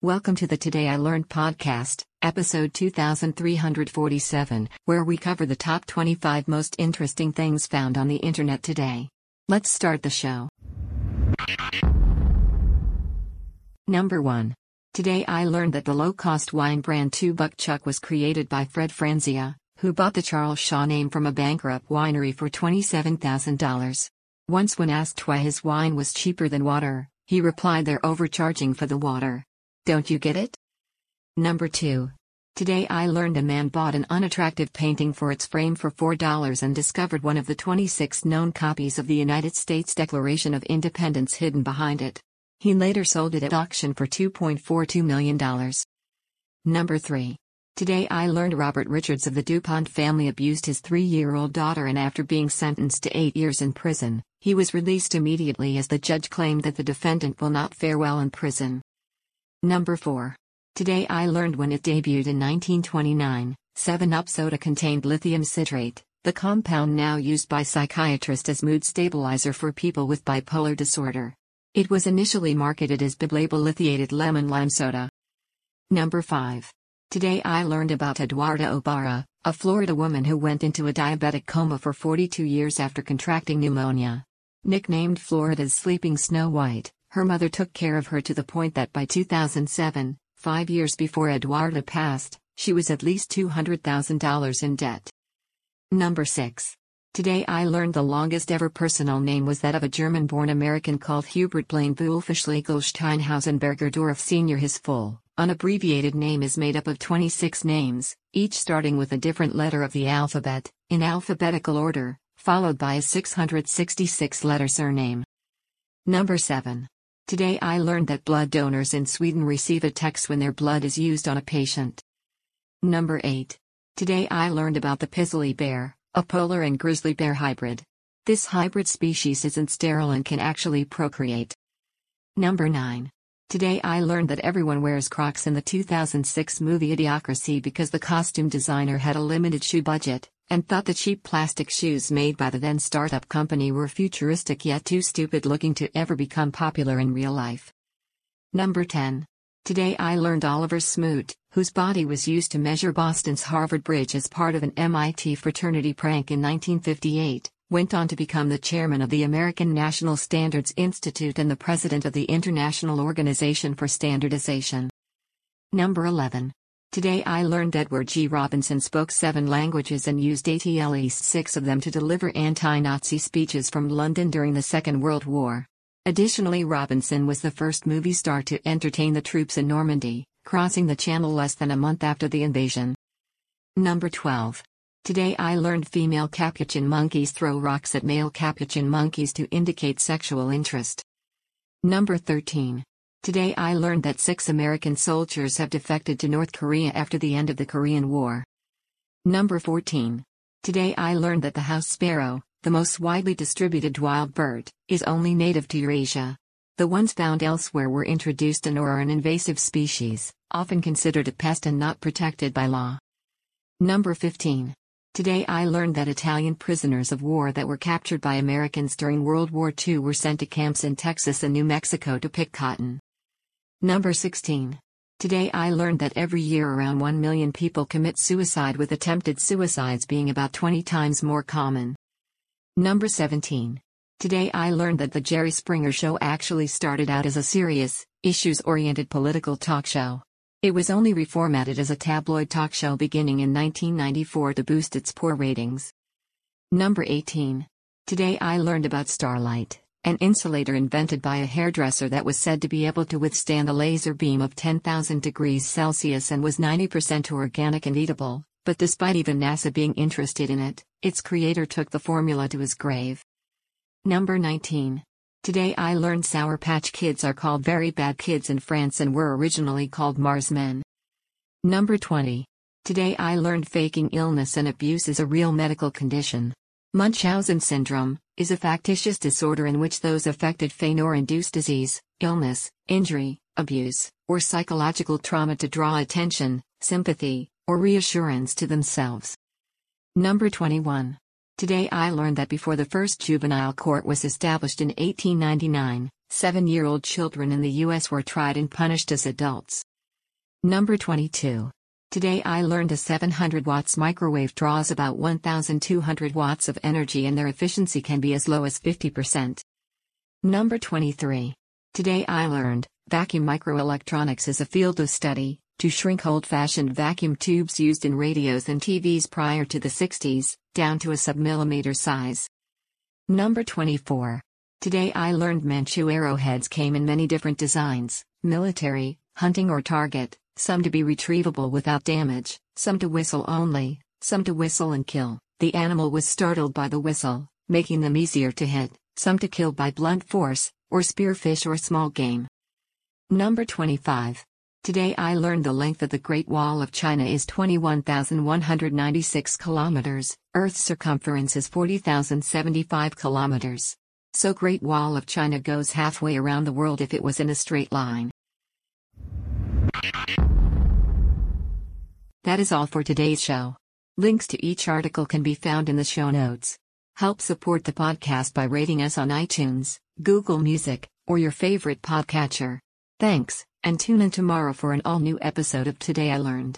Welcome to the Today I Learned podcast, episode 2347, where we cover the top 25 most interesting things found on the internet today. Let's start the show. Number 1. Today I learned that the low cost wine brand Two Buck Chuck was created by Fred Franzia, who bought the Charles Shaw name from a bankrupt winery for $27,000. Once, when asked why his wine was cheaper than water, he replied they're overcharging for the water. Don't you get it? Number 2. Today I learned a man bought an unattractive painting for its frame for $4 and discovered one of the 26 known copies of the United States Declaration of Independence hidden behind it. He later sold it at auction for $2.42 million. Number 3. Today I learned Robert Richards of the DuPont family abused his three year old daughter, and after being sentenced to eight years in prison, he was released immediately as the judge claimed that the defendant will not fare well in prison. Number 4. Today I learned when it debuted in 1929, 7-Up soda contained lithium citrate, the compound now used by psychiatrists as mood stabilizer for people with bipolar disorder. It was initially marketed as Bib-Label lithiated lemon lime soda. Number 5. Today I learned about Edwarda O'Bara, a Florida woman who went into a diabetic coma for 42 years after contracting pneumonia. Nicknamed Florida's Sleeping Snow White, her mother took care of her to the point that by 2007, five years before Edwarda passed, she was at least $200,000 in debt. Number 6. Today I learned the longest ever personal name was that of a German born American called Hubert Blaine Wolfeschlegelsteinhausenbergerdorff Sr. His full, unabbreviated name is made up of 26 names, each starting with a different letter of the alphabet, in alphabetical order, followed by a 666 letter surname. Number 7. Today I learned that blood donors in Sweden receive a text when their blood is used on a patient. Number 8. Today I learned about the Pizzly bear, a polar and grizzly bear hybrid. This hybrid species isn't sterile and can actually procreate. Number 9. Today I learned that everyone wears Crocs in the 2006 movie Idiocracy because the costume designer had a limited shoe budget, and thought the cheap plastic shoes made by the then startup company were futuristic yet too stupid looking to ever become popular in real life. Number 10. Today I learned Oliver Smoot, whose body was used to measure Boston's Harvard Bridge as part of an MIT fraternity prank in 1958, went on to become the chairman of the American National Standards Institute and the president of the International Organization for Standardization. Number 11. Today I learned Edward G. Robinson spoke seven languages and used at least six of them to deliver anti Nazi speeches from London during the Second World War. Additionally, Robinson was the first movie star to entertain the troops in Normandy, crossing the channel less than a month after the invasion. Number 12. Today I learned female capuchin monkeys throw rocks at male capuchin monkeys to indicate sexual interest. Number 13. Today I learned that six American soldiers have defected to North Korea after the end of the Korean War. Number 14. Today I learned that the house sparrow, the most widely distributed wild bird, is only native to Eurasia. The ones found elsewhere were introduced and or are an invasive species, often considered a pest and not protected by law. Number 15. Today I learned that Italian prisoners of war that were captured by Americans during World War II were sent to camps in Texas and New Mexico to pick cotton. Number 16. Today I learned that every year around 1 million people commit suicide, with attempted suicides being about 20 times more common. Number 17. Today I learned that The Jerry Springer Show actually started out as a serious, issues oriented political talk show. It was only reformatted as a tabloid talk show beginning in 1994 to boost its poor ratings. Number 18. Today I learned about Starlite an insulator invented by a hairdresser that was said to be able to withstand a laser beam of 10,000 degrees Celsius and was 90% organic and eatable, but despite even NASA being interested in it, its creator took the formula to his grave. Number 19. Today I learned Sour Patch Kids are called very bad kids in France and were originally called Mars Men. Number 20. Today I learned faking illness and abuse is a real medical condition. Munchausen syndrome is a factitious disorder in which those affected feign or induce disease, illness, injury, abuse, or psychological trauma to draw attention, sympathy, or reassurance to themselves. Number 21. Today I learned that before the first juvenile court was established in 1899, seven year old children in the U.S. were tried and punished as adults. Number 22. Today I learned a 700 watts microwave draws about 1200 watts of energy and their efficiency can be as low as 50%. Number 23. Today I learned vacuum microelectronics is a field of study to shrink old fashioned vacuum tubes used in radios and TVs prior to the 60s, down to a submillimeter size. Number 24. Today I learned Manchu arrowheads came in many different designs military, hunting or target, some to be retrievable without damage, some to whistle only, some to whistle and kill. The animal was startled by the whistle, making them easier to hit, some to kill by blunt force, or spearfish or small game. Number 25. Today I learned the length of the Great Wall of China is 21,196 kilometers, Earth's circumference is 40,075 kilometers. So Great Wall of China goes halfway around the world if it was in a straight line. That is all for today's show. Links to each article can be found in the show notes. Help support the podcast by rating us on iTunes, Google Music, or your favorite podcatcher. Thanks, and tune in tomorrow for an all new episode of Today I Learned.